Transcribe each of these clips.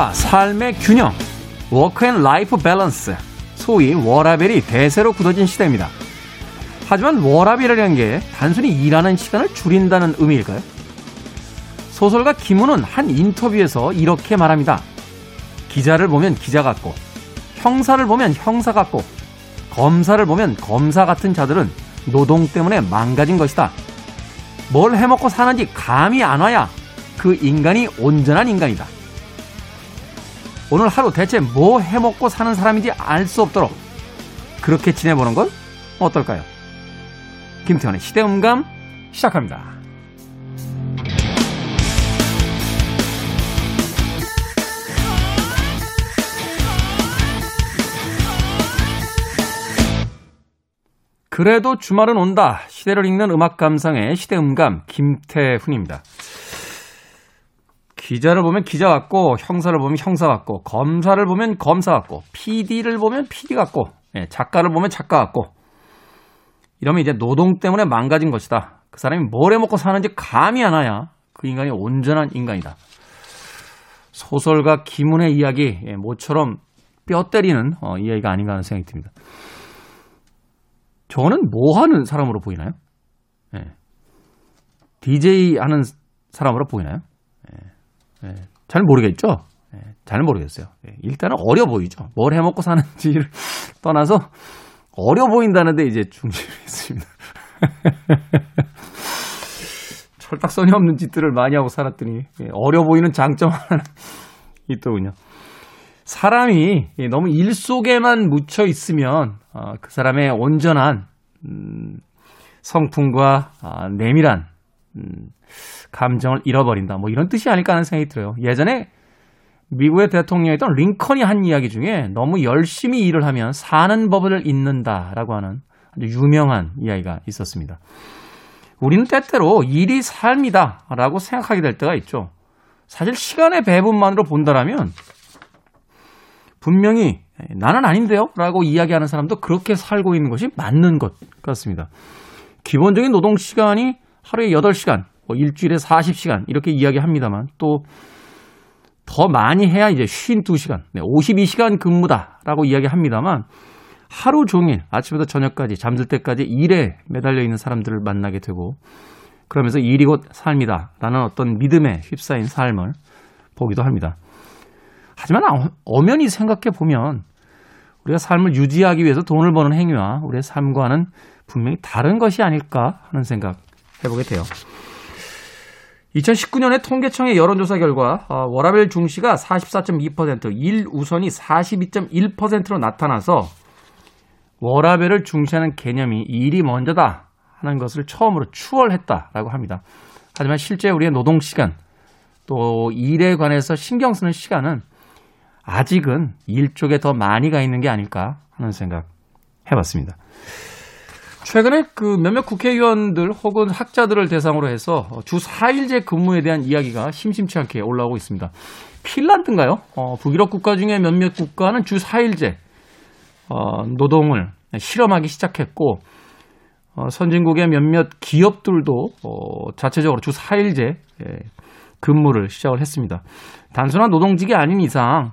일과 삶의 균형, work and life balance, 소위 워라밸이 대세로 굳어진 시대입니다. 하지만 워라밸이라는 게 단순히 일하는 시간을 줄인다는 의미일까요? 소설가 김훈은 한 인터뷰에서 이렇게 말합니다. 기자를 보면 기자 같고, 형사를 보면 형사 같고, 검사를 보면 검사 같은 자들은 노동 때문에 망가진 것이다. 뭘 해먹고 사는지 감이 안 와야 그 인간이 온전한 인간이다. 오늘 하루 대체 뭐 해먹고 사는 사람인지 알 수 없도록 그렇게 지내보는 건 어떨까요? 김태원의 시대음감 시작합니다. 그래도 주말은 온다. 시대를 읽는 음악 감상의 시대음감 김태훈입니다. 기자를 보면 기자 같고 형사를 보면 형사 같고 검사를 보면 검사 같고 PD를 보면 PD 같고 예, 작가를 보면 작가 같고 이러면 이제 노동 때문에 망가진 것이다. 그 사람이 뭘 해먹고 사는지 감이 안 와야 그 인간이 온전한 인간이다. 소설가 김훈의 이야기 예, 모처럼 뼈 때리는 어, 이야기가 아닌가 하는 생각이 듭니다. 저는 뭐 하는 사람으로 보이나요? 예. DJ 하는 사람으로 보이나요? 예, 잘 모르겠죠? 예, 잘 모르겠어요. 예, 일단은 어려 보이죠. 뭘 해먹고 사는지를 떠나서 어려 보인다는데 이제 중심이 있습니다. 철딱선이 없는 짓들을 많이 하고 살았더니 예, 어려 보이는 장점 하나 있더군요. 사람이 너무 일 속에만 묻혀 있으면 어, 그 사람의 온전한 음, 성품과 아, 내밀한 음, 감정을 잃어버린다. 뭐 이런 뜻이 아닐까 하는 생각이 들어요. 예전에 미국의 대통령이었던 링컨이 한 이야기 중에 너무 열심히 일을 하면 사는 법을 잊는다라고 하는 아주 유명한 이야기가 있었습니다. 우리는 때때로 일이 삶이다라고 생각하게 될 때가 있죠. 사실 시간의 배분만으로 본다라면 분명히 나는 아닌데요? 라고 이야기하는 사람도 그렇게 살고 있는 것이 맞는 것 같습니다. 기본적인 노동 시간이 하루에 8시간, 뭐 일주일에 40시간 이렇게 이야기합니다만 또 더 많이 해야 이제 52시간, 네, 52시간 근무다라고 이야기합니다만 하루 종일 아침부터 저녁까지 잠들 때까지 일에 매달려 있는 사람들을 만나게 되고 그러면서 일이 곧 삶이다라는 어떤 믿음에 휩싸인 삶을 보기도 합니다. 하지만 엄연히 생각해 보면 우리가 삶을 유지하기 위해서 돈을 버는 행위와 우리의 삶과는 분명히 다른 것이 아닐까 하는 생각 해보게 돼요. 2019년에 통계청의 여론조사 결과 어, 워라벨 중시가 44.2%, 일 우선이 42.1%로 나타나서 워라벨을 중시하는 개념이 일이 먼저다 하는 것을 처음으로 추월했다라고 합니다. 하지만 실제 우리의 노동 시간 또 일에 관해서 신경 쓰는 시간은 아직은 일 쪽에 더 많이 가 있는 게 아닐까 하는 생각 해봤습니다. 최근에 그 몇몇 국회의원들 혹은 학자들을 대상으로 해서 주 4일제 근무에 대한 이야기가 심심치 않게 올라오고 있습니다. 핀란드인가요? 어, 북유럽 국가 중에 몇몇 국가는 주 4일제 어, 노동을 실험하기 시작했고 어, 선진국의 몇몇 기업들도 어, 자체적으로 주 4일제 예, 근무를 시작을 했습니다. 단순한 노동직이 아닌 이상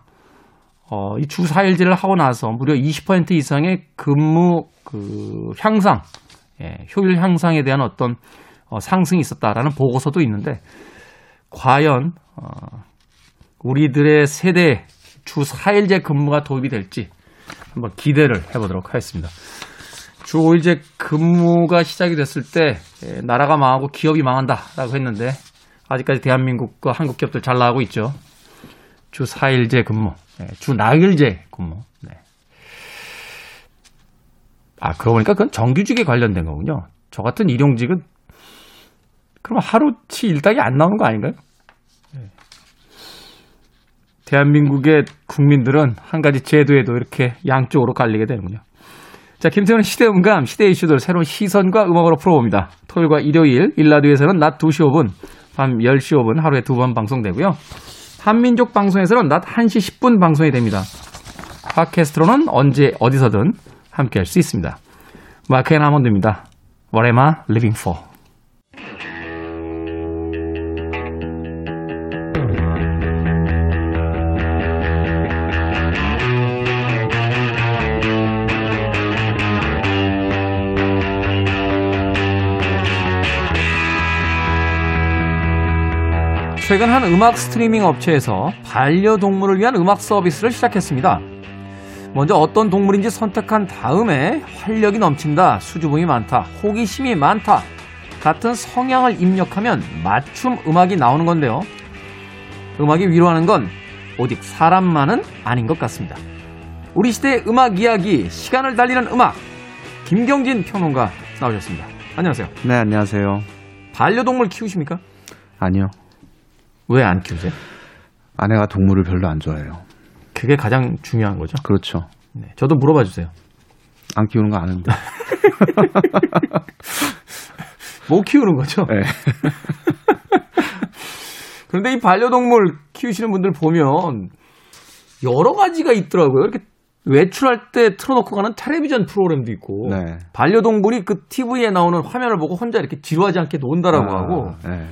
어, 이 주 4일제를 하고 나서 무려 20% 이상의 근무 그 향상, 예, 효율 향상에 대한 어떤 어, 상승이 있었다라는 보고서도 있는데 과연 어, 우리들의 세대 주 4일제 근무가 도입이 될지 한번 기대를 해보도록 하겠습니다. 주 5일제 근무가 시작이 됐을 때 예, 나라가 망하고 기업이 망한다라고 했는데 아직까지 대한민국과 한국 기업들 잘 나가고 있죠. 주 4일제 근무, 예, 주 나일제 근무. 네. 아, 그러고 보니까 그건 정규직에 관련된 거군요. 저 같은 일용직은 그럼 하루치 일당이 안 나오는 거 아닌가요? 네. 대한민국의 국민들은 한 가지 제도에도 이렇게 양쪽으로 갈리게 되는군요. 자, 김태훈의 시대음감, 시대 이슈들 새로운 시선과 음악으로 풀어봅니다. 토요일과 일요일, 일라디오에서는 낮 2시 5분, 밤 10시 5분 하루에 두 번 방송되고요. 한민족 방송에서는 낮 1시 10분 방송이 됩니다. 팟캐스트로는 언제 어디서든 함께 할 수 있습니다. 마크 앤 아몬드입니다. What am I living for? 최근 한 음악 스트리밍 업체에서 반려동물을 위한 음악 서비스를 시작했습니다. 먼저 어떤 동물인지 선택한 다음에 활력이 넘친다, 수줍음이 많다, 호기심이 많다 같은 성향을 입력하면 맞춤 음악이 나오는 건데요. 음악이 위로하는 건 오직 사람만은 아닌 것 같습니다. 우리 시대의 음악 이야기, 시간을 달리는 음악, 김경진 평론가 나오셨습니다. 안녕하세요. 네, 안녕하세요. 반려동물 키우십니까? 아니요. 왜 안 키우세요? 아내가 동물을 별로 안 좋아해요. 그게 가장 중요한 거죠. 그렇죠. 네, 저도 물어봐 주세요. 안 키우는 거 아는데. 못 키우는 거죠. 네. 그런데 이 반려동물 키우시는 분들 보면 여러 가지가 있더라고요. 이렇게 외출할 때 틀어놓고 가는 텔레비전 프로그램도 있고 네. 반려동물이 그 TV에 나오는 화면을 보고 혼자 이렇게 지루하지 않게 논다라고 아, 하고 네.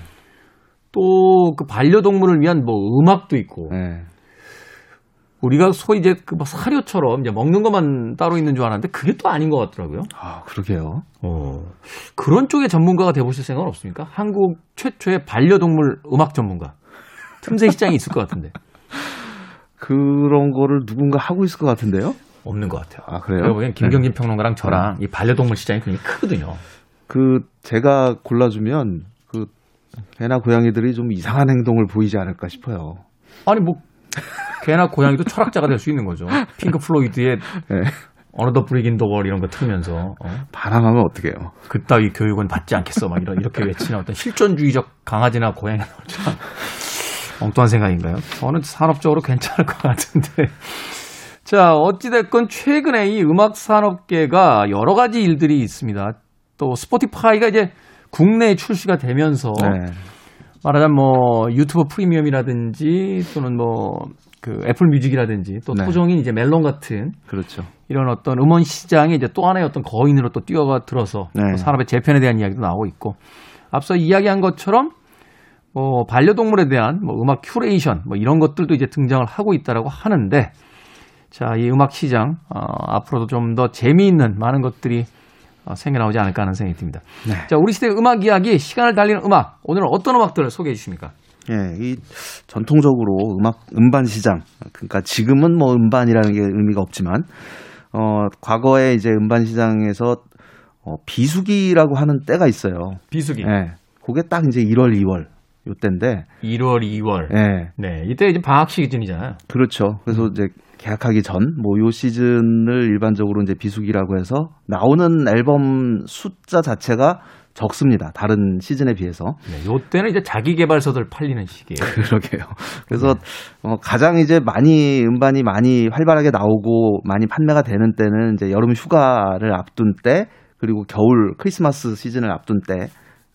또 그 반려동물을 위한 뭐 음악도 있고 네. 우리가 소위 이제 그 뭐 사료처럼 이제 먹는 것만 따로 있는 줄 알았는데 그게 또 아닌 것 같더라고요. 아, 그러게요. 어. 그런 쪽의 전문가가 돼보실 생각은 없습니까? 한국 최초의 반려동물 음악 전문가. 틈새 시장이 있을 것 같은데. 그런 거를 누군가 하고 있을 것 같은데요? 없는 것 같아요. 아, 그래요? 제가 보기엔 김경진 평론가랑 저랑 이 반려동물 시장이 굉장히 크거든요. 그, 제가 골라주면, 그, 개나 고양이들이 좀 이상한 행동을 보이지 않을까 싶어요. 아니, 뭐, 개나 고양이도 철학자가 될 수 있는 거죠. 핑크 플로이드의 네. 어너더 브릭 인더 월 이런 거 틀면서, 어? 반항하면 어떡해요. 그따위 교육은 받지 않겠어. 막 이런, 이렇게 외치는 어떤 실존주의적 강아지나 고양이가 나오죠. 엉뚱한 생각인가요? 저는 산업적으로 괜찮을 것 같은데. 자, 어찌됐건 최근에 이 음악 산업계가 여러 가지 일들이 있습니다. 또 스포티파이가 이제 국내에 출시가 되면서 네. 말하자면 뭐 유튜브 프리미엄이라든지 또는 뭐 그 애플 뮤직이라든지 또 네. 토종인 이제 멜론 같은 그렇죠. 이런 어떤 음원 시장에 이제 또 하나의 어떤 거인으로 또 뛰어가 들어서 네. 또 산업의 재편에 대한 이야기도 나오고 있고 앞서 이야기한 것처럼 뭐 반려동물에 대한 뭐 음악 큐레이션 뭐 이런 것들도 이제 등장을 하고 있다라고 하는데 자, 이 음악 시장 어, 앞으로도 좀 더 재미있는 많은 것들이 어, 생겨 나오지 않을까 하는 생각이 듭니다. 네. 자, 우리 시대의 음악 이야기 시간을 달리는 음악 오늘은 어떤 음악들을 소개해 주십니까? 예, 이 전통적으로 음악 음반 시장 그러니까 지금은 뭐 음반이라는 게 의미가 없지만 어 과거에 이제 음반 시장에서 어 비수기라고 하는 때가 있어요. 비수기. 예. 그게 딱 이제 1월, 2월 요때인데 1월, 2월. 예. 네, 이때 이제 방학 시즌이잖아요. 그렇죠. 그래서 이제 계약하기 전 뭐 요 시즌을 일반적으로 이제 비수기라고 해서 나오는 앨범 숫자 자체가 적습니다. 다른 시즌에 비해서. 네, 요때는 이제 자기 개발서들 팔리는 시기예요. 그러게요. 그래서 어, 가장 이제 많이 음반이 많이 활발하게 나오고 많이 판매가 되는 때는 이제 여름 휴가를 앞둔 때 그리고 겨울 크리스마스 시즌을 앞둔 때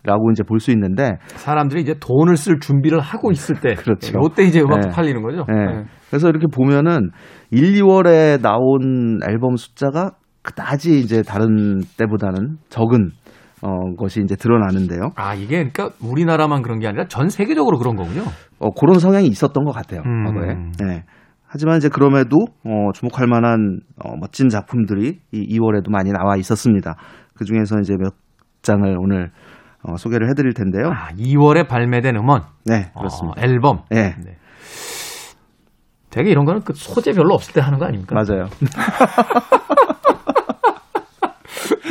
라고 이제 볼 수 있는데 사람들이 이제 돈을 쓸 준비를 하고 있을 때 그렇죠. 요때 이제 음악도 네. 팔리는 거죠. 예. 네. 그래서 이렇게 보면은 1, 2월에 나온 앨범 숫자가 그다지 이제 다른 때보다는 적은 어, 것이 이제 드러나는데요. 아, 이게 그러니까 우리나라만 그런 게 아니라 전 세계적으로 그런 거군요. 어, 그런 성향이 있었던 것 같아요. 음. 과거에. 네. 하지만 이제 그럼에도 어, 주목할 만한 어, 멋진 작품들이 이 2월에도 많이 나와 있었습니다. 그 중에서 이제 몇 장을 오늘 어, 소개를 해드릴 텐데요. 아, 2월에 발매된 음원. 네, 그렇습니다. 어, 앨범. 네. 되게 이런 거는 그 소재 별로 없을 때 하는 거 아닙니까? 맞아요.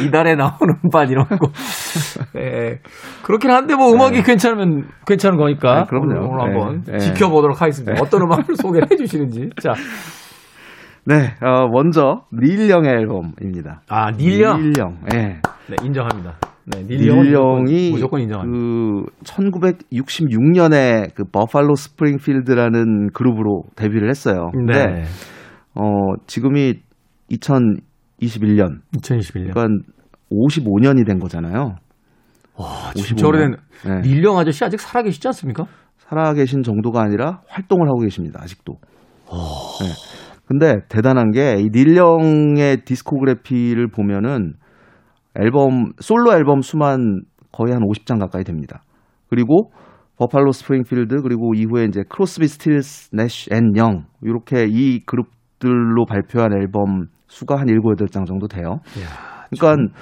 이달에 나오는 음반 이런 거. 예. 그렇긴 한데 뭐 음악이 괜찮으면 괜찮은 거니까. 네, 그럼요. 오늘, 한번 네, 네. 지켜보도록 하겠습니다. 어떤 음악을 소개해 주시는지. 자. 네, 어, 먼저 닐 영의 앨범입니다. 아, 닐령. 닐 영. 예. 네, 인정합니다. 네, 닐령은 닐 영이 무조건 인정합니다. 그 1966년에 그 버팔로 스프링필드라는 그룹으로 데뷔를 했어요. 근데 네. 어, 지금이 2021년 2021년. 그러니까 55년이 된 거잖아요. 와, 55년. 진짜 오래된 네. 닐령 아저씨 아직 살아 계시지 않습니까? 살아 계신 정도가 아니라 활동을 하고 계십니다. 아직도. 네. 근데 대단한 게 이 닐령의 디스코그래피를 보면은 앨범 솔로 앨범 수만 거의 한 50장 가까이 됩니다. 그리고 버팔로 스프링필드 그리고 이후에 이제 크로스비 스틸스 내쉬 앤 영 이렇게 이 그룹들로 발표한 앨범 수가 한 7, 8장 정도 돼요. 이야, 그러니까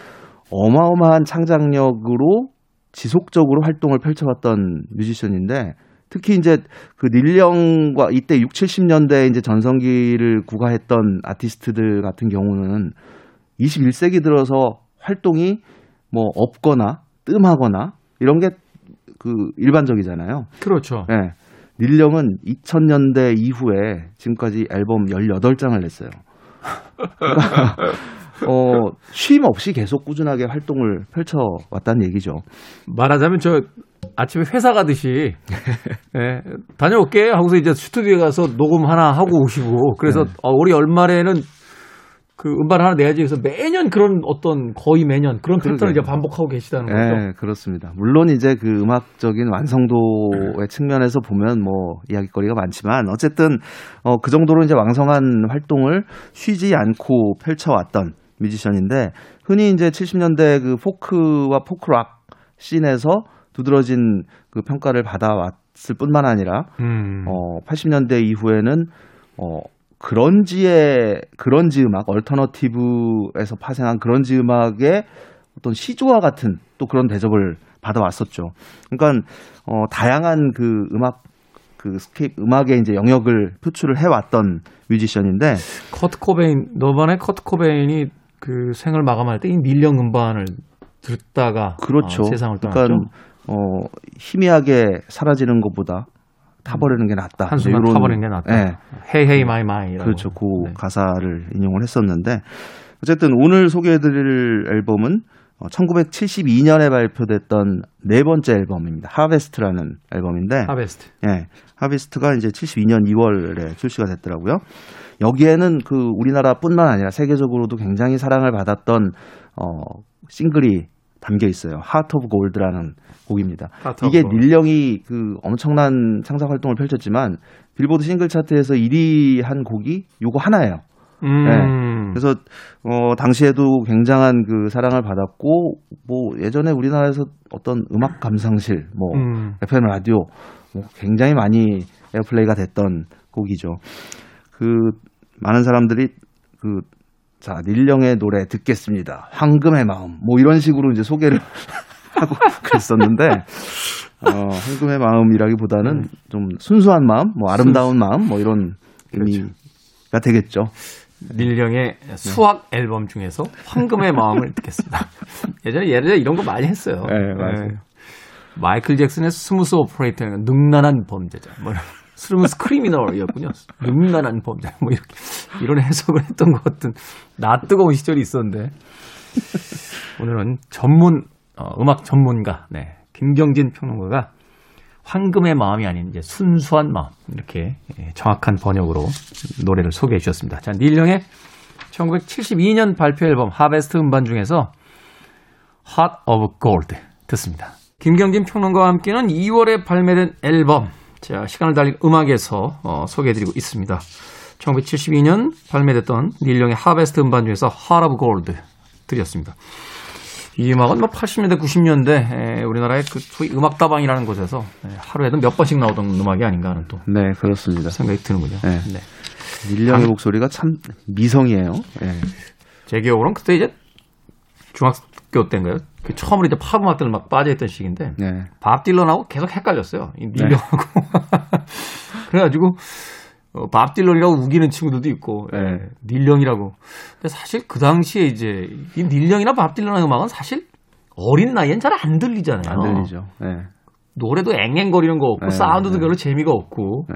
어마어마한 창작력으로 지속적으로 활동을 펼쳐왔던 뮤지션인데 특히 이제 그 닐 영과 이때 6, 70년대 이제 전성기를 구가했던 아티스트들 같은 경우는 21세기 들어서 활동이 뭐 없거나 뜸하거나 이런 게 그 일반적이잖아요. 그렇죠. 예. 닐령은 2000년대 이후에 지금까지 앨범 18장을 냈어요. 그러니까 어, 쉼 없이 계속 꾸준하게 활동을 펼쳐왔다는 얘기죠. 말하자면 저 아침에 회사 가듯이 예, 다녀올게 하고서 이제 스튜디오에 가서 녹음 하나 하고 오시고 그래서 네. 어, 우리 연말에는 그 음반 하나 내야지 해서 매년 그런 어떤 거의 매년 그런 패턴을. 이제 반복하고 계시다는 거죠. 네, 그렇습니다. 물론 이제 그 음악적인 완성도의 측면에서 보면 뭐 이야기거리가 많지만 어쨌든 어, 그 정도로 이제 왕성한 활동을 쉬지 않고 펼쳐왔던 뮤지션인데 흔히 이제 70년대 그 포크와 포크락 scene에서 두드러진 그 평가를 받아왔을 뿐만 아니라 음. 어, 80년대 이후에는 어, grunge의 grunge 음악, alternative에서 파생한 그런지 음악의 어떤 시조와 같은 또 그런 대접을 받아왔었죠. 그러니까 어, 다양한 그 음악 그 스케일 음악의 이제 영역을 표출을 해왔던 뮤지션인데 커트 코베인 너바나의 커트 코베인이 그 생을 마감할 때 이 닐 영 음반을 듣다가 그렇죠. 어, 세상을 떠났죠. 그러니까 어, 희미하게 사라지는 것보다 타버리는 게 낫다. 한순간 이런- 타버리는 게 낫다. 네. Hey Hey My My. 그렇죠. 그 네. 가사를 인용을 했었는데 어쨌든 오늘 소개해드릴 앨범은 1972년에 발표됐던 네 번째 앨범입니다. Harvest라는 앨범인데, Harvest. 예, Harvest가 이제 72년 2월에 출시가 됐더라고요. 여기에는 그 우리나라뿐만 아니라 세계적으로도 굉장히 사랑을 받았던 어, 싱글이 담겨 있어요. Heart of Gold라는 곡입니다. 이게. 닐 영이 그 엄청난 창작 활동을 펼쳤지만 빌보드 싱글 차트에서 1위 한 곡이 요거 하나예요. 음. 그래서 어 당시에도 굉장한 그 사랑을 받았고 뭐 예전에 우리나라에서 어떤 음악 감상실 뭐 음. FM 라디오 뭐 굉장히 많이 airplay가 됐던 곡이죠. 그 많은 사람들이 그 자, 닐 영의 노래 듣겠습니다. 황금의 마음. 뭐 이런 식으로 이제 소개를 하고 그랬었는데, 어, 황금의 마음이라기보다는 좀 순수한 마음, 뭐 아름다운 마음, 뭐 이런 의미가 되겠죠. 닐 영의 수확 앨범 중에서 황금의 마음을 듣겠습니다. 예전에 예전에 이런 거 많이 했어요. 네, 맞아요. 마이클 잭슨의 Smooth Operator, 능란한 범죄자. 뭐. Smooth Criminal이었군요. 능란한 범죄. 뭐 이렇게 이런 해석을 했던 것 같은 나 뜨거운 시절이 있었는데 오늘은 전문 어, 음악 전문가 네, 김경진 평론가가 황금의 마음이 아닌 이제 순수한 마음 이렇게 예, 정확한 번역으로 노래를 소개해 주셨습니다. 자, 닐령의 1972년 발표 앨범 하베스트 음반 중에서 Heart of Gold 듣습니다. 김경진 평론가와 함께는 2월에 발매된 앨범 자, 시간을 달린 음악에서 어, 소개해 드리고 있습니다. 1972년 발매됐던 닐령의 하베스트 음반 중에서 Heart of Gold 드렸습니다. 이 음악은 뭐 80년대, 90년대 에, 우리나라의 그 소위 음악다방이라는 곳에서 에, 하루에도 몇 번씩 나오던 음악이 아닌가 하는 또 네, 그렇습니다. 생각이 드는군요. 네. 네. 닐령의 목소리가 참 미성이에요. 예. 제 기억으로는 그때 이제 중학교 때인가요? 그 처음으로 이제 팝 음악들 막 빠져있던 시기인데 네. 밥 딜런하고 계속 헷갈렸어요. 이 닐령하고. 그래가지고 어, 밥 딜런이라고 우기는 친구들도 있고 예, 네. 닐령이라고. 근데 사실 그 당시에 이제 이 닐령이나 밥 딜런의 음악은 사실 어린 나이엔 잘 안 들리잖아요. 안 들리죠. 네. 노래도 앵앵거리는 거 없고 네, 사운드도 네. 별로 재미가 없고. 네.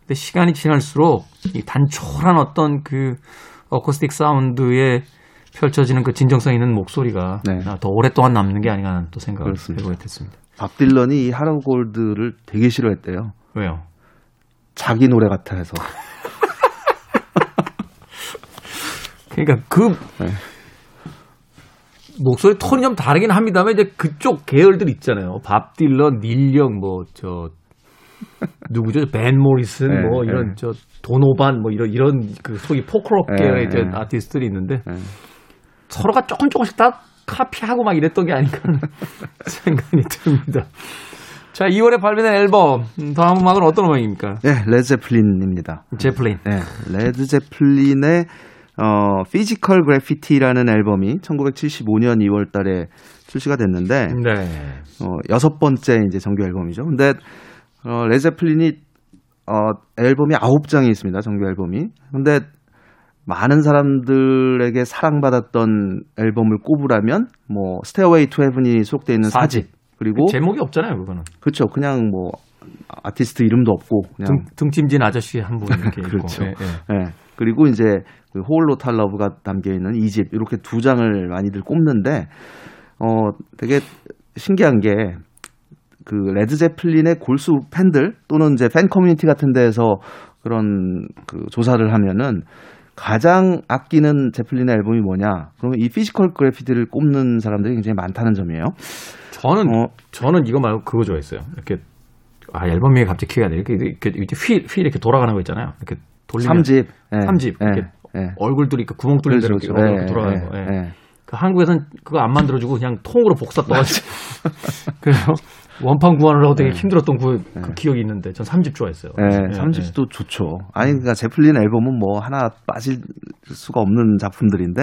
근데 시간이 지날수록 이 단촐한 어떤 그 어쿠스틱 사운드에 펼쳐지는 그 진정성 있는 목소리가 네. 아, 더 오랫동안 남는 게 아닌가 하는 또 생각을. 해보게 됐습니다. 밥 딜런이 이 하라브 골드를 되게 싫어했대요. 왜요? 자기 노래 같아 해서. 그러니까 그 네. 목소리 톤이 좀 다르긴 합니다만 이제 그쪽 계열들 있잖아요. 밥 딜런, 닐령 뭐저 누구죠? 벤 모리슨 네, 뭐 이런 네. 저 도노반 뭐 이런 이런 그 소위 포크록 네, 계열의 이제 네. 아티스트들이 있는데 네. 서로가 조금 조금씩 다 카피하고 막 이랬던 게 아닌가 하는 생각이 듭니다. 자, 2월에 발매된 앨범 음, 다음 음악은 어떤 음악입니까? 네, 레드제플린입니다. 제플린. 네, 레드제플린의 어, Physical Graffiti라는 앨범이 1975년 2월 달에 출시가 됐는데 네. 어, 여섯 번째 이제 정규 앨범이죠. 근데 어, 레드제플린이 어, 앨범이 9장이 있습니다. 정규 앨범이. 근데 많은 사람들에게 사랑받았던 앨범을 꼽으라면 뭐 Stairway to Heaven이 수록되어 있는 사집. 그리고 제목이 없잖아요, 그거는. 그렇죠. 그냥 뭐 아티스트 이름도 없고 그냥 등, 등짐진 아저씨 한 분 이렇게 그렇죠. 있고. 예, 예. 예. 그리고 이제 그 Whole Lotta Love가 담겨 있는 이 집 이렇게 두 장을 많이들 꼽는데 어 되게 신기한 게 그 레드 제플린의 골수 팬들 또는 이제 팬 커뮤니티 같은 데에서 그런 그 조사를 하면은 가장 아끼는 제플린의 앨범이 뭐냐? 그러면 이 Physical Graffiti를 꼽는 사람들이 굉장히 많다는 점이에요. 저는 어. 저는 이거 말고 그거 좋아했어요. 이렇게 아 앨범이 갑자기 기회가 돼. 이렇게 이렇게 이렇게 휠, 휠 이렇게 돌아가는 거 있잖아요. 이렇게 돌리면 3집. 예. 삼집. 예. 이렇게 예. 얼굴 뚫리니까 구멍 뚫린 대로 그렇죠, 이렇게, 그렇죠. 이렇게 예, 돌아가는 예, 거. 예. 예. 그 한국에선 그거 안 만들어주고 그냥 통으로 복사 떠가지고 그래서 원판 구하느라고 되게 힘들었던 그, 그 기억이 있는데 전 3집 좋아했어요. 네, 예, 3집도 좋죠. 아니, 그러니까 제플린 앨범은 뭐 하나 빠질 수가 없는 작품들인데,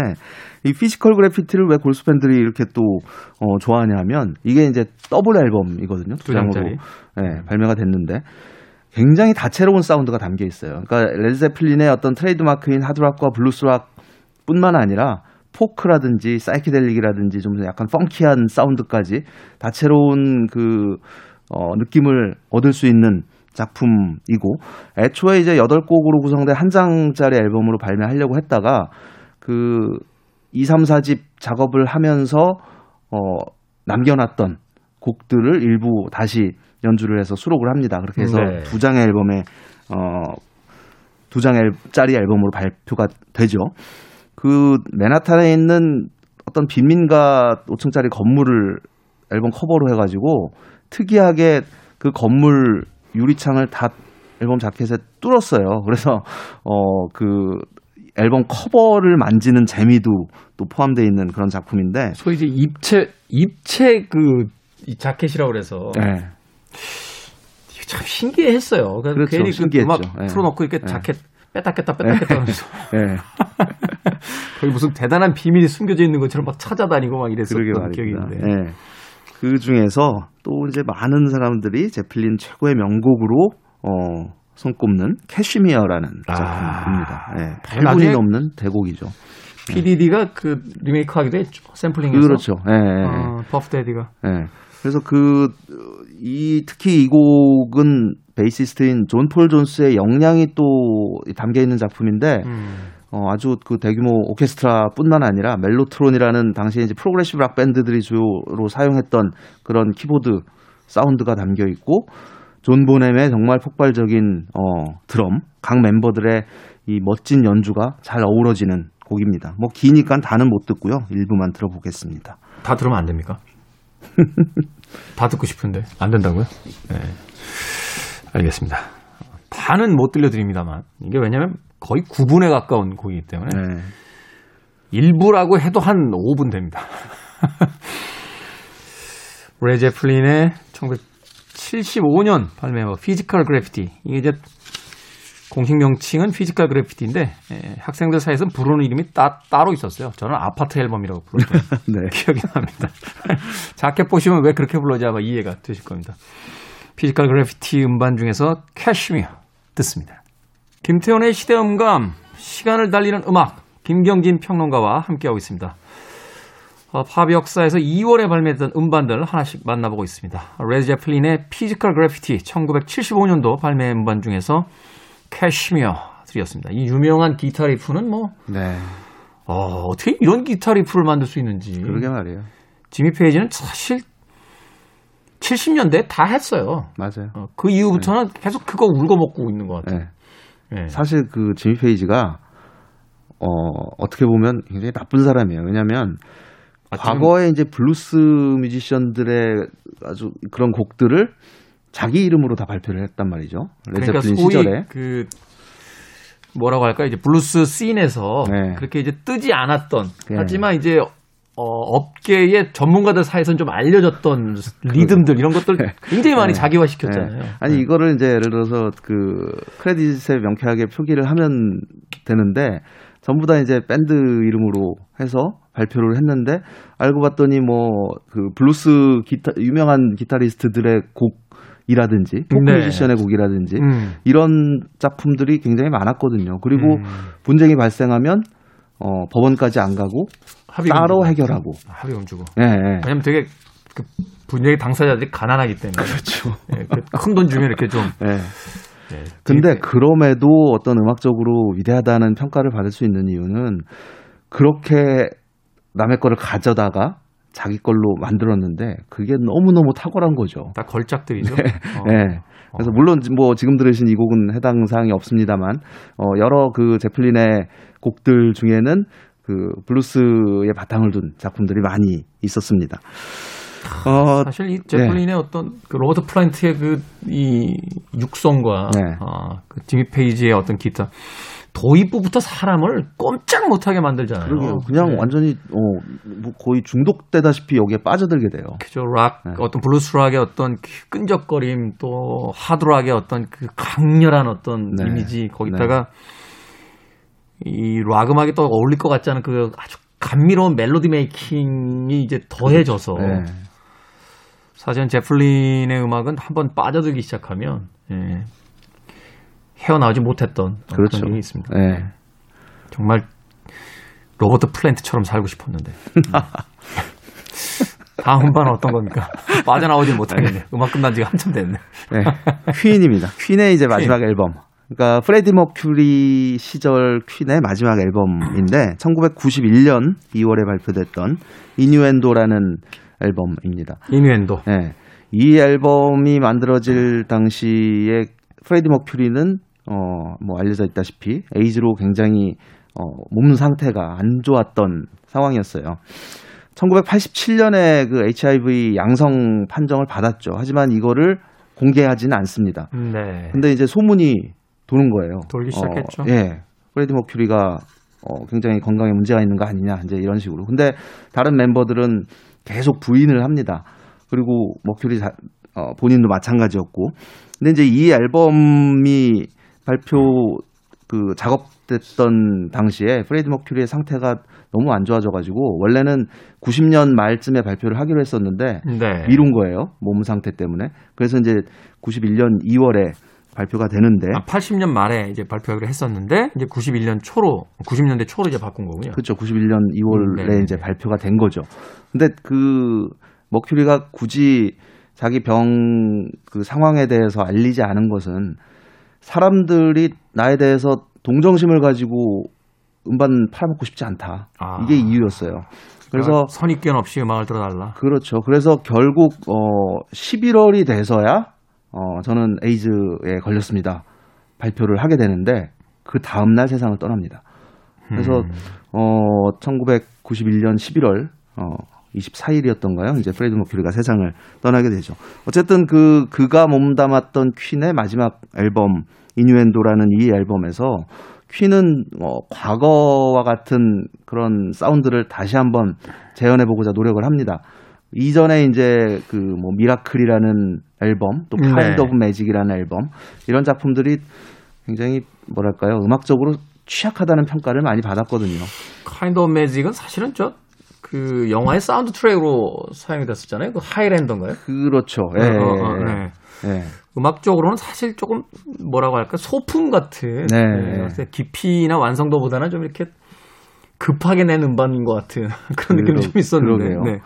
이 Physical Graffiti를 왜 골수 팬들이 이렇게 또, 어, 좋아하냐 하면, 이게 이제 더블 앨범이거든요. 두, 두 장으로. 네, 발매가 됐는데, 굉장히 다채로운 사운드가 담겨 있어요. 그러니까 레드제플린의 어떤 트레이드마크인 하드락과 블루스락 뿐만 아니라, 포크라든지 사이키델릭이라든지 좀 약간 펑키한 사운드까지 다채로운 그 어, 느낌을 얻을 수 있는 작품이고 애초에 이제 여덟 곡으로 구성된 한 장짜리 앨범으로 발매하려고 했다가 그 2, 3, 4집 작업을 하면서 어 남겨놨던 곡들을 일부 다시 연주를 해서 수록을 합니다. 그렇게 해서 네. 두 장의 앨범에 어두 장짜리 앨범으로 발표가 되죠. 그 맨하탄에 있는 어떤 빈민가 5층짜리 건물을 앨범 커버로 해가지고 특이하게 그 건물 유리창을 다 앨범 자켓에 뚫었어요. 그래서 어 그 앨범 커버를 만지는 재미도 또 포함되어 있는 그런 작품인데 소위 이제 입체 입체 그 이 자켓이라고 그래서 네. 참 신기했어요. 그러니까 그렇죠. 괜히 그. 음악 예. 틀어놓고 이렇게 예. 자켓 뺐다 뺐다 뺐다 뺐다 하면서 네. 거기 무슨 대단한 비밀이 숨겨져 있는 것처럼 막 찾아다니고 막 이랬었던. 있는데. 예. 그 중에서 또 이제 많은 사람들이 제플린 최고의 명곡으로 어, 손꼽는 Kashmir라는 아. 작품입니다. 예. 나중에 8분이 넘는 대곡이죠. PDD가 그 리메이크하기도 했죠. 샘플링해서. 그렇죠. 예, 예, 예. 어, 퍼프대디가. 예. 그래서 그, 이, 특히 이 곡은 베이시스트인 존 폴 존스의 역량이 또 담겨 있는 작품인데, 음. 어, 아주 그 대규모 오케스트라 뿐만 아니라 멜로트론이라는 당시에 이제 프로그레시브 락 밴드들이 주요로 사용했던 그런 키보드 사운드가 담겨 있고, 존 보넴의 정말 폭발적인, 어, 드럼, 각 멤버들의 이 멋진 연주가 잘 어우러지는 곡입니다. 뭐 기니까 다는 못 듣고요. 일부만 들어보겠습니다. 다 들으면 안 됩니까? 다 듣고 싶은데 안 된다고요? 네. 알겠습니다. 다는 못 들려드립니다만 이게 왜냐하면 거의 9분에 가까운 곡이기 때문에 네. 일부라고 해도 한 5분 됩니다. 레제플린의 1975년 발매한 Physical Graffiti 이게 이제 공식 명칭은 Physical Graffiti인데 예, 학생들 사이에서는 부르는 이름이 따, 따로 있었어요. 저는 아파트 앨범이라고 불렀던 네. 기억이 납니다. 자켓 보시면 왜 그렇게 불렀는지 아마 이해가 되실 겁니다. Physical Graffiti 음반 중에서 Kashmir 듣습니다. 김태원의 시대음감, 시간을 달리는 음악, 김경진 평론가와 함께하고 있습니다. 어, 팝 역사에서 2월에 발매됐던 음반들 하나씩 만나보고 있습니다. 레드 제플린의 Physical Graffiti 1975년도 발매 음반 중에서 Kashmir 들려드렸습니다. 이 유명한 기타 riff는 뭐 네. 어, 어떻게 이런 기타 riff를 만들 수 있는지 그러게 말이에요. 지미 페이지는 사실 70년대 다 했어요. 맞아요. 어, 그 이후부터는 계속 그거 우려먹고 있는 것 같아요. 네. 예. 사실 그 지미 페이지가 어, 어떻게 보면 굉장히 나쁜 사람이에요. 왜냐면 아, 과거에 이제 블루스 뮤지션들의 아주 그런 곡들을 자기 이름으로 다 발표를 했단 말이죠. 그러니까 레제플린 소위 시절에. 그 뭐라고 할까 이제 블루스 scene에서 네. 그렇게 이제 뜨지 않았던 네. 하지만 이제 어, 업계의 전문가들 사이에서는 좀 알려졌던 리듬들 이런 것들 굉장히 많이 네. 자기화 시켰잖아요. 네. 아니 이거를 이제 예를 들어서 그 크레딧에 명쾌하게 표기를 하면 되는데 전부 다 이제 밴드 이름으로 해서 발표를 했는데 알고 봤더니 뭐 그 블루스 기타 유명한 기타리스트들의 곡 곡이라든지 포크 네. 뮤지션의 곡이라든지 음. 이런 작품들이 굉장히 많았거든요. 그리고 음. 분쟁이 발생하면 어, 법원까지 안 가고 따로 주고. 해결하고. 합의금 주고. 예, 예. 왜냐면 되게 그 분쟁의 당사자들이 가난하기 때문에 그렇죠. 큰돈 주면 이렇게 좀. 예. 예, 근데 그럼에도 어떤 음악적으로 위대하다는 평가를 받을 수 있는 이유는 그렇게 남의 거를 가져다가 자기 걸로 만들었는데 그게 너무너무 탁월한 거죠. 다 걸작들이죠. 어. 네. 그래서 물론 뭐 지금 들으신 이 곡은 해당 사항이 없습니다만 어 여러 그 제플린의 곡들 중에는 그 블루스에 바탕을 둔 작품들이 많이 있었습니다. 어 사실 이 제플린의 어떤 그 로버트 플란트의 그 이 육성과 네. 아, 그 지미 페이지의 어떤 기타 도입부부터 사람을 꼼짝 못하게 만들잖아요. 그러게요. 그냥 네. 완전히 어 뭐 거의 중독되다시피 여기에 빠져들게 돼요. 그죠 락 네. 어떤 블루스 락의 어떤 그 끈적거림 또 하드 락의 어떤 그 강렬한 어떤 네. 이미지 거기다가 이 락 음악이 또 어울릴 것 같지 않은 그 아주 감미로운 멜로디 making이 이제 더해져서 네. 사실은 제플린의 음악은 한번 빠져들기 시작하면 예, 헤어나오지 못했던 그렇죠. 그런 게 있습니다. 네. 정말 로버트 플랜트처럼 살고 싶었는데. 음. 다음 음반은 어떤 겁니까? 빠져나오지 못하겠네. 음악 끝난 지가 한참 됐네. 네. 퀸입니다. 퀸의 이제 마지막 앨범. 그러니까 프레디 머큐리 시절 퀸의 마지막 앨범인데 1991년 2월에 발표됐던 Innuendo라는 앨범입니다. Innuendo. 네. 이 앨범이 만들어질 당시에 프레디 머큐리는 어, 뭐 알려져 있다시피 에이즈로 굉장히 어, 몸 상태가 안 좋았던 상황이었어요. 1987년에 그 HIV 양성 판정을 받았죠. 하지만 이거를 공개하지는 않습니다. 네. 근데 이제 소문이 도는 거예요. 돌기 시작했죠. 어, 예. 프레디 머큐리가 어, 굉장히 건강에 문제가 있는 거 아니냐, 이제 이런 식으로. 근데 다른 멤버들은 계속 부인을 합니다. 그리고 머큐리 자, 어, 본인도 마찬가지였고. 근데 이제 이 앨범이 발표 그 작업됐던 당시에 프레디 머큐리의 상태가 너무 안 좋아져가지고 원래는 90년 말쯤에 발표를 하기로 했었는데 네. 미룬 거예요. 몸 상태 때문에. 그래서 이제 91년 2월에 발표가 되는데 아, 80년 말에 이제 발표를 했었는데 이제 91년 초로 90년대 초로 이제 바꾼 거군요. 그렇죠. 91년 2월에 네. 이제 발표가 된 거죠. 근데 그 머큐리가 굳이 자기 병 그 상황에 대해서 알리지 않은 것은 사람들이 나에 대해서 동정심을 가지고 음반 팔아먹고 싶지 않다. 아. 이게 이유였어요. 그래서 선입견 없이 음악을 들어달라. 그렇죠. 그래서 결국 어 11월이 돼서야 어 저는 에이즈에 걸렸습니다. 발표를 하게 되는데 그 다음 날 세상을 떠납니다. 그래서 음. 어 1991년 11월 어 24일이었던가요? 이제 프레디 머큐리가 세상을 떠나게 되죠. 어쨌든 그 그가 몸담았던 퀸의 마지막 앨범 Innuendo라는 이 앨범에서 퀸은 어, 과거와 같은 그런 사운드를 다시 한번 재현해 보고자 노력을 합니다. 이전에 이제 그 뭐 Miracle이라는 앨범, 또 네. Kind of Magic이라는 앨범 이런 작품들이 굉장히 뭐랄까요 음악적으로 취약하다는 평가를 많이 받았거든요. Kind of Magic은 사실은 저 그 영화의 사운드 트랙으로 사용이 됐었잖아요. 그 Highlander인가요? 그렇죠. 예, 어, 어, 어, 네. 예. 음악적으로는 사실 조금 뭐라고 할까 소품 같은 네. 깊이나 완성도보다는 좀 이렇게 급하게 낸 음반인 것 같은 그런 느낌이 좀 있었는데 그러게요. 네.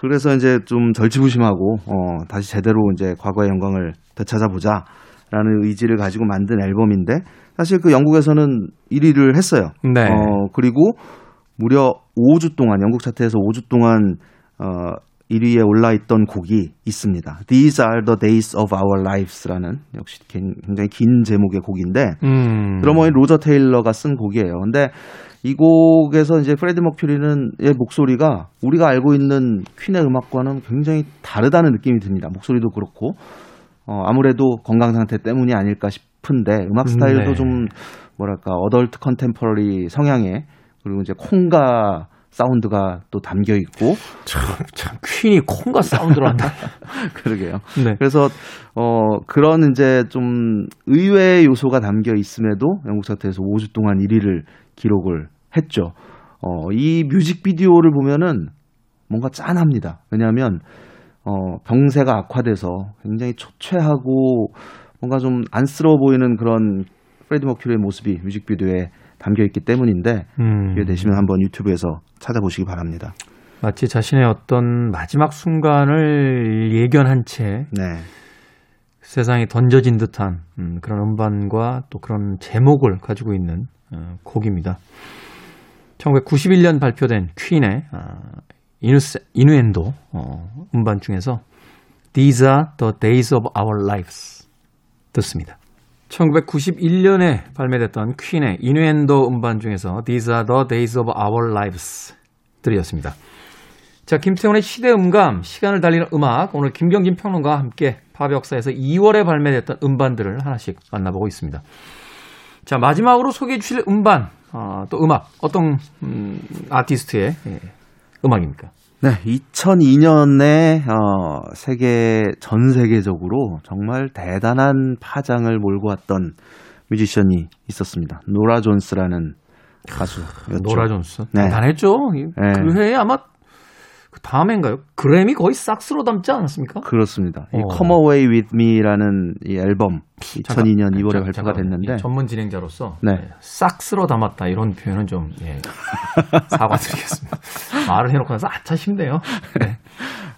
그래서 이제 좀 절치부심하고 어, 다시 제대로 이제 과거의 영광을 되찾아보자 라는 의지를 가지고 만든 앨범인데 사실 그 영국에서는 1위를 했어요. 네. 어, 그리고 무려 5주 동안 영국 차트에서 5주 동안 어 1위에 올라 있던 곡이 있습니다. These are the days of our lives라는 역시 굉장히 긴 제목의 곡인데 음. 드러머인 로저 테일러가 쓴 곡이에요. 근데 이 곡에서 이제 프레드 머큐리는 의 목소리가 우리가 알고 있는 퀸의 음악과는 굉장히 다르다는 느낌이 듭니다. 목소리도 그렇고 어, 아무래도 건강 상태 때문이 아닐까 싶은데 음악 스타일도 네. 좀 뭐랄까 어덜트 컨템퍼러리 성향의 그리고 이제 콩가 사운드가 또 담겨 있고 참, 참 퀸이 콩과 사운드로 한다. 그러게요. 네. 그래서 어 그런 이제 좀 의외의 요소가 담겨 있음에도 영국 차트에서 5주 동안 1위를 기록을 했죠. 어이 뮤직비디오를 보면은 뭔가 짠합니다. 왜냐하면 어, 병세가 악화돼서 굉장히 초췌하고 뭔가 좀 안쓰러워 보이는 그런 프레디 머큐리의 모습이 뮤직비디오에 담겨 있기 때문인데 음. 기회 되시면 한번 유튜브에서 찾아보시기 바랍니다. 마치 자신의 어떤 마지막 순간을 예견한 채 네. 세상에 던져진 듯한 음, 그런 음반과 또 그런 제목을 가지고 있는 어, 곡입니다. 1991년 발표된 퀸의 어, 이누세, 이누엔도 어, 음반 중에서 These are the days of our lives 듣습니다. 1991년에 발매됐던 퀸의 이누엔도 음반 중에서 These are the days of our lives 들이었습니다. 자, 김태훈의 시대 음감, 시간을 달리는 음악. 오늘 김경진 평론가와 함께 팝 역사에서 2월에 발매됐던 음반들을 하나씩 만나보고 있습니다. 자, 마지막으로 소개해 주실 음반, 어, 또 음악, 어떤 음, 아티스트의 예, 음악입니까? 네, 2002년에 어, 세계 전 세계적으로 정말 대단한 파장을 몰고 왔던 뮤지션이 있었습니다. 노라 존스라는 가수였죠. 노라 존스. 네. 대단했죠. 이- 네. 그 해에 아마 그 다음엔가요? 그래미 거의 싹 쓸어 담지 않았습니까? 그렇습니다. 이 어. Come Away With Me라는 이 앨범 2002년 2월에 잠깐, 발표가 잠깐만요. 됐는데 이 전문 진행자로서 네. 예, 싹 쓸어 담았다 이런 표현은 좀 예, 사과드리겠습니다. 말을 해놓고 나서 아차 싶네요. 네.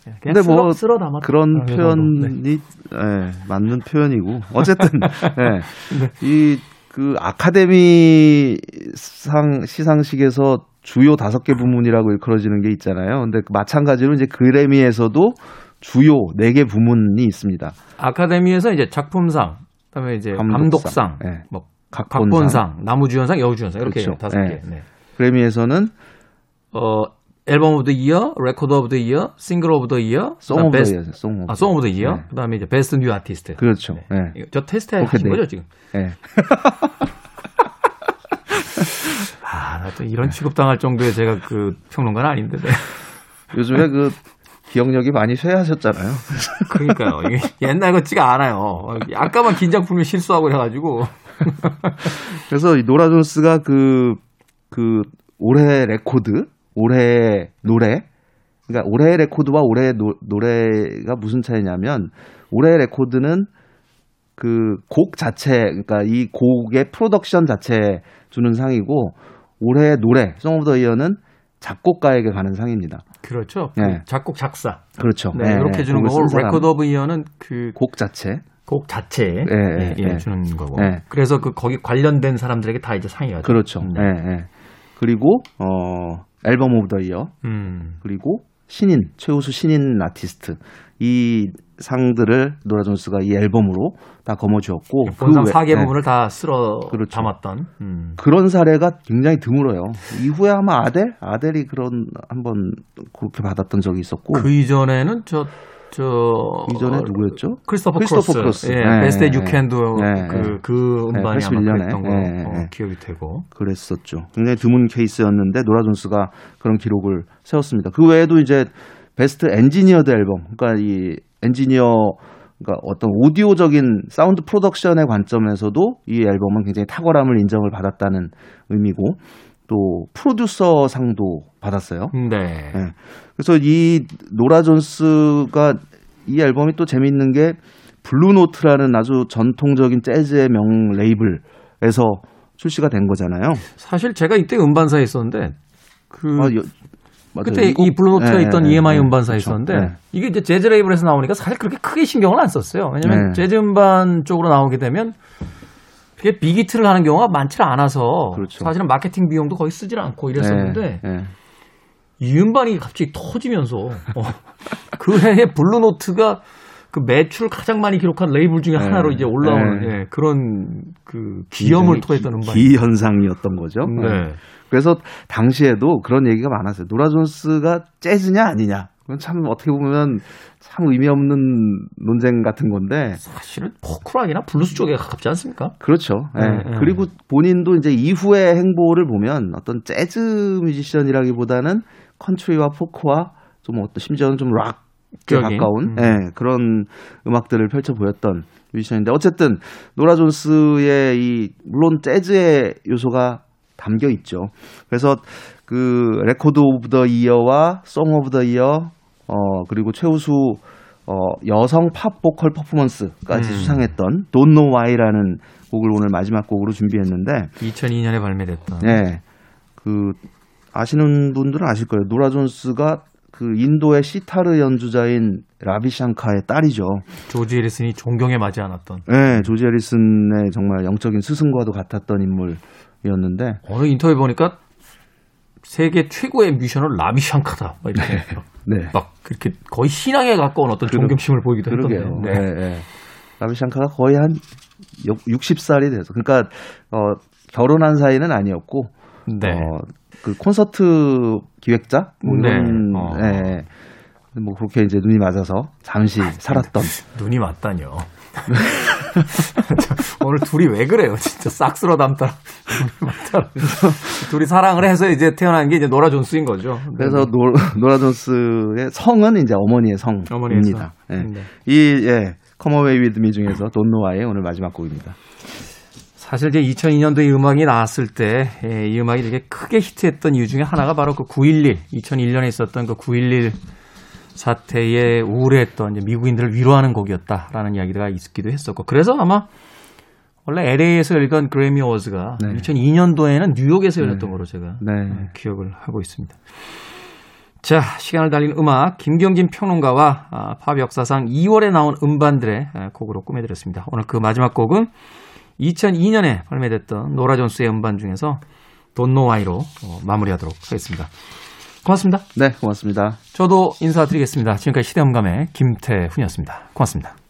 예, 근데 뭐 쓸어, 쓸어. 그런. 네. 표현이 예, 맞는 표현이고 어쨌든 예, 이그 아카데미 상 시상식에서 주요 다섯 개 부문이라고 일컬어지는 게 있잖아요. 근데 그 마찬가지로 이제 그래미에서도 주요 네 개 부문이 있습니다. 아카데미에서 이제 작품상, 그다음에 이제 감독상, 감독상, 예. 뭐 각본상. 각본상, 남우주연상, 여우주연상 이렇게 그렇죠. 다섯 예. 개. 네. 그래미에서는 어 Album of the Year, Record of the Year, Single of the Year, Song of the Year, Song of 아, Song of the Year, 네. 그다음에 이제 Best New Artist. 그렇죠. 네. 예. 저 테스트 하신 네. 거죠 지금? 예. 또 이런 취급당할 정도의 제가 그 평론가는 아닌데. 네. 요즘에 그 기억력이 많이 쇠하셨잖아요. 그러니까요. 옛날 같지가 않아요. 약간만 긴장 풀면 실수하고 그래가지고. 그래서 이 노라 존스가 그, 그, 올해 레코드, 올해 노래, 그러니까 올해 레코드와 올해 노, 노래가 무슨 차이냐면, 올해 레코드는 그 곡 자체, 그러니까 이 곡의 프로덕션 자체 주는 상이고, 올해 노래, Song of the Year는 작곡가에게 가는 상입니다. 그렇죠. 그 네. 작곡 작사. 그렇죠. 네, 예, 이렇게 예. 주는 거고 Record of Year는 그곡곡 자체. 자체에 예, 예, 예. 주는 거고. 예. 그래서 그 거기 관련된 사람들에게 다 이제 상이 가죠. 그렇죠. 네. 예, 예. 그리고, 어, Album of the Year, 음. 그리고 신인 최우수 신인 아티스트 이 상들을 노라 존스가 이 앨범으로 다 거머쥐었고 본상 그 외- 4개 네, 부문을 다 쓸어 그렇죠. 담았던. 음. 그런 사례가 굉장히 드물어요. 이후에 아마 아델 아델이 그런 한번 그렇게 받았던 적이 있었고 그 이전에는 저, 저. 이전에 누구였죠? 크리스토퍼, 크리스토퍼 크로스. 크로스. 예, 네, 베스트 네, You Can Do 네, 그, 네. 그 네, 음반이 아마 81년에. 그랬던 거 네, 네, 어, 네. 기억이 되고. 그랬었죠. 굉장히 드문 케이스였는데 노라 존스가 그런 기록을 세웠습니다. 그 외에도 이제 Best Engineered Album, 그러니까 이 엔지니어 그러니까 어떤 오디오적인 사운드 프로덕션의 관점에서도 이 앨범은 굉장히 탁월함을 인정을 받았다는 의미고 또 프로듀서 상도 받았어요. 네. 네. 그래서 이 노라 존스가 이 앨범이 또 재미있는 게 블루노트라는 아주 전통적인 재즈의 명 레이블에서 출시가 된 거잖아요. 사실 제가 이때 음반사에 있었는데 그 아, 여- 맞아요. 그때 이 블루노트가 네, 있던 네, EMI 네, 음반사에 그렇죠. 있었는데 네. 이게 이제 재즈 레이블에서 나오니까 사실 그렇게 크게 신경을 안 썼어요. 왜냐면 네. 재즈 음반 쪽으로 나오게 되면 그게 빅히트를 하는 경우가 많지 않아서 그렇죠. 사실은 마케팅 비용도 거의 쓰질 않고 이랬었는데. 이 음반이 갑자기 터지면서 어, 그 해에 블루노트가 그 매출 가장 많이 기록한 레이블 중에 네. 하나로 이제 올라오는 네. 예, 그런 그 기염을 토했던 기- 음반. 기 현상이었던 거죠. 네. 그래서 당시에도 그런 얘기가 많았어요. 노라 존스가 재즈냐 아니냐. 그건 참 어떻게 보면 참 의미 없는 논쟁 같은 건데 사실은 포크락이나 블루스 쪽에 가깝지 않습니까? 그렇죠. 예. 네, 네. 그리고 본인도 이제 이후의 행보를 보면 어떤 재즈 뮤지션이라기보다는 컨트리와 포크와 좀 어떤 심지어는 좀 락에 적인, 가까운 음. 예, 그런 음악들을 펼쳐 보였던 뮤지션인데 어쨌든 노라 존스의 이 물론 재즈의 요소가 담겨 있죠. 그래서 그 Record of the Year와 Song of the Year 어 그리고 최우수 어, 여성 팝 보컬 퍼포먼스까지 음. 수상했던 Don't Know Why라는 곡을 오늘 마지막 곡으로 준비했는데 2002년에 발매됐던 네. 그 아시는 분들은 아실 거예요. 노라 존스가 그 인도의 시타르 연주자인 라비 샹카의 딸이죠. 조지 해리슨이 존경에 맞지 않았던 네, 조지 해리슨의 정말 영적인 스승과도 같았던 인물이었는데 어느 인터뷰 보니까 세계 최고의 뮤지션은 라비 샹카다. 막 이렇게 막, 네. 막 그렇게 거의 신앙에 가까운 어떤 그러- 존경심을 보이기도. 했던데. 네. 네. 라비 샹카가 거의 한 60살이 돼서 그러니까 어, 결혼한 사이는 아니었고 네. 어, 그 콘서트 기획자 뭐 네. 이런 어. 예. 뭐 그렇게 이제 눈이 맞아서 잠시 살았던 눈이 맞다뇨. 오늘 둘이 왜 그래요? 진짜 싹 쓸어 담더라. 눈이 맞더라. 둘이 사랑을 해서 이제 태어난 게 이제 노라 존스인 거죠. 그래서 노, 노라 존스의 성은 이제 어머니의 성입니다. 성. 예. 네. 이 예. Come Away with Me 중에서 Don't Know Why 오늘 마지막 곡입니다. 사실 이제 2002년도에 음악이 나왔을 때 이 음악이 되게 크게 히트했던 이유 중에 하나가 바로 그 9.11, 2001년에 있었던 그 9.11 사태에 우울했던 이제 미국인들을 위로하는 곡이었다라는 이야기가 있기도 했었고 그래서 아마 원래 LA에서 열렸던 그래미 어워즈가 네. 2002년도에는 뉴욕에서 열렸던 거로 제가 네. 네, 기억을 하고 있습니다. 자, 시간을 달리는 음악 김경진 평론가와 아, 팝 역사상 2월에 나온 음반들의 아, 곡으로 꾸며드렸습니다. 오늘 그 마지막 곡은 2002년에 발매됐던 노라 존스의 음반 중에서 돈노와이로 어, 마무리하도록 하겠습니다. 고맙습니다. 네, 고맙습니다. 저도 인사드리겠습니다. 지금까지 시대음감의 김태훈이었습니다. 고맙습니다.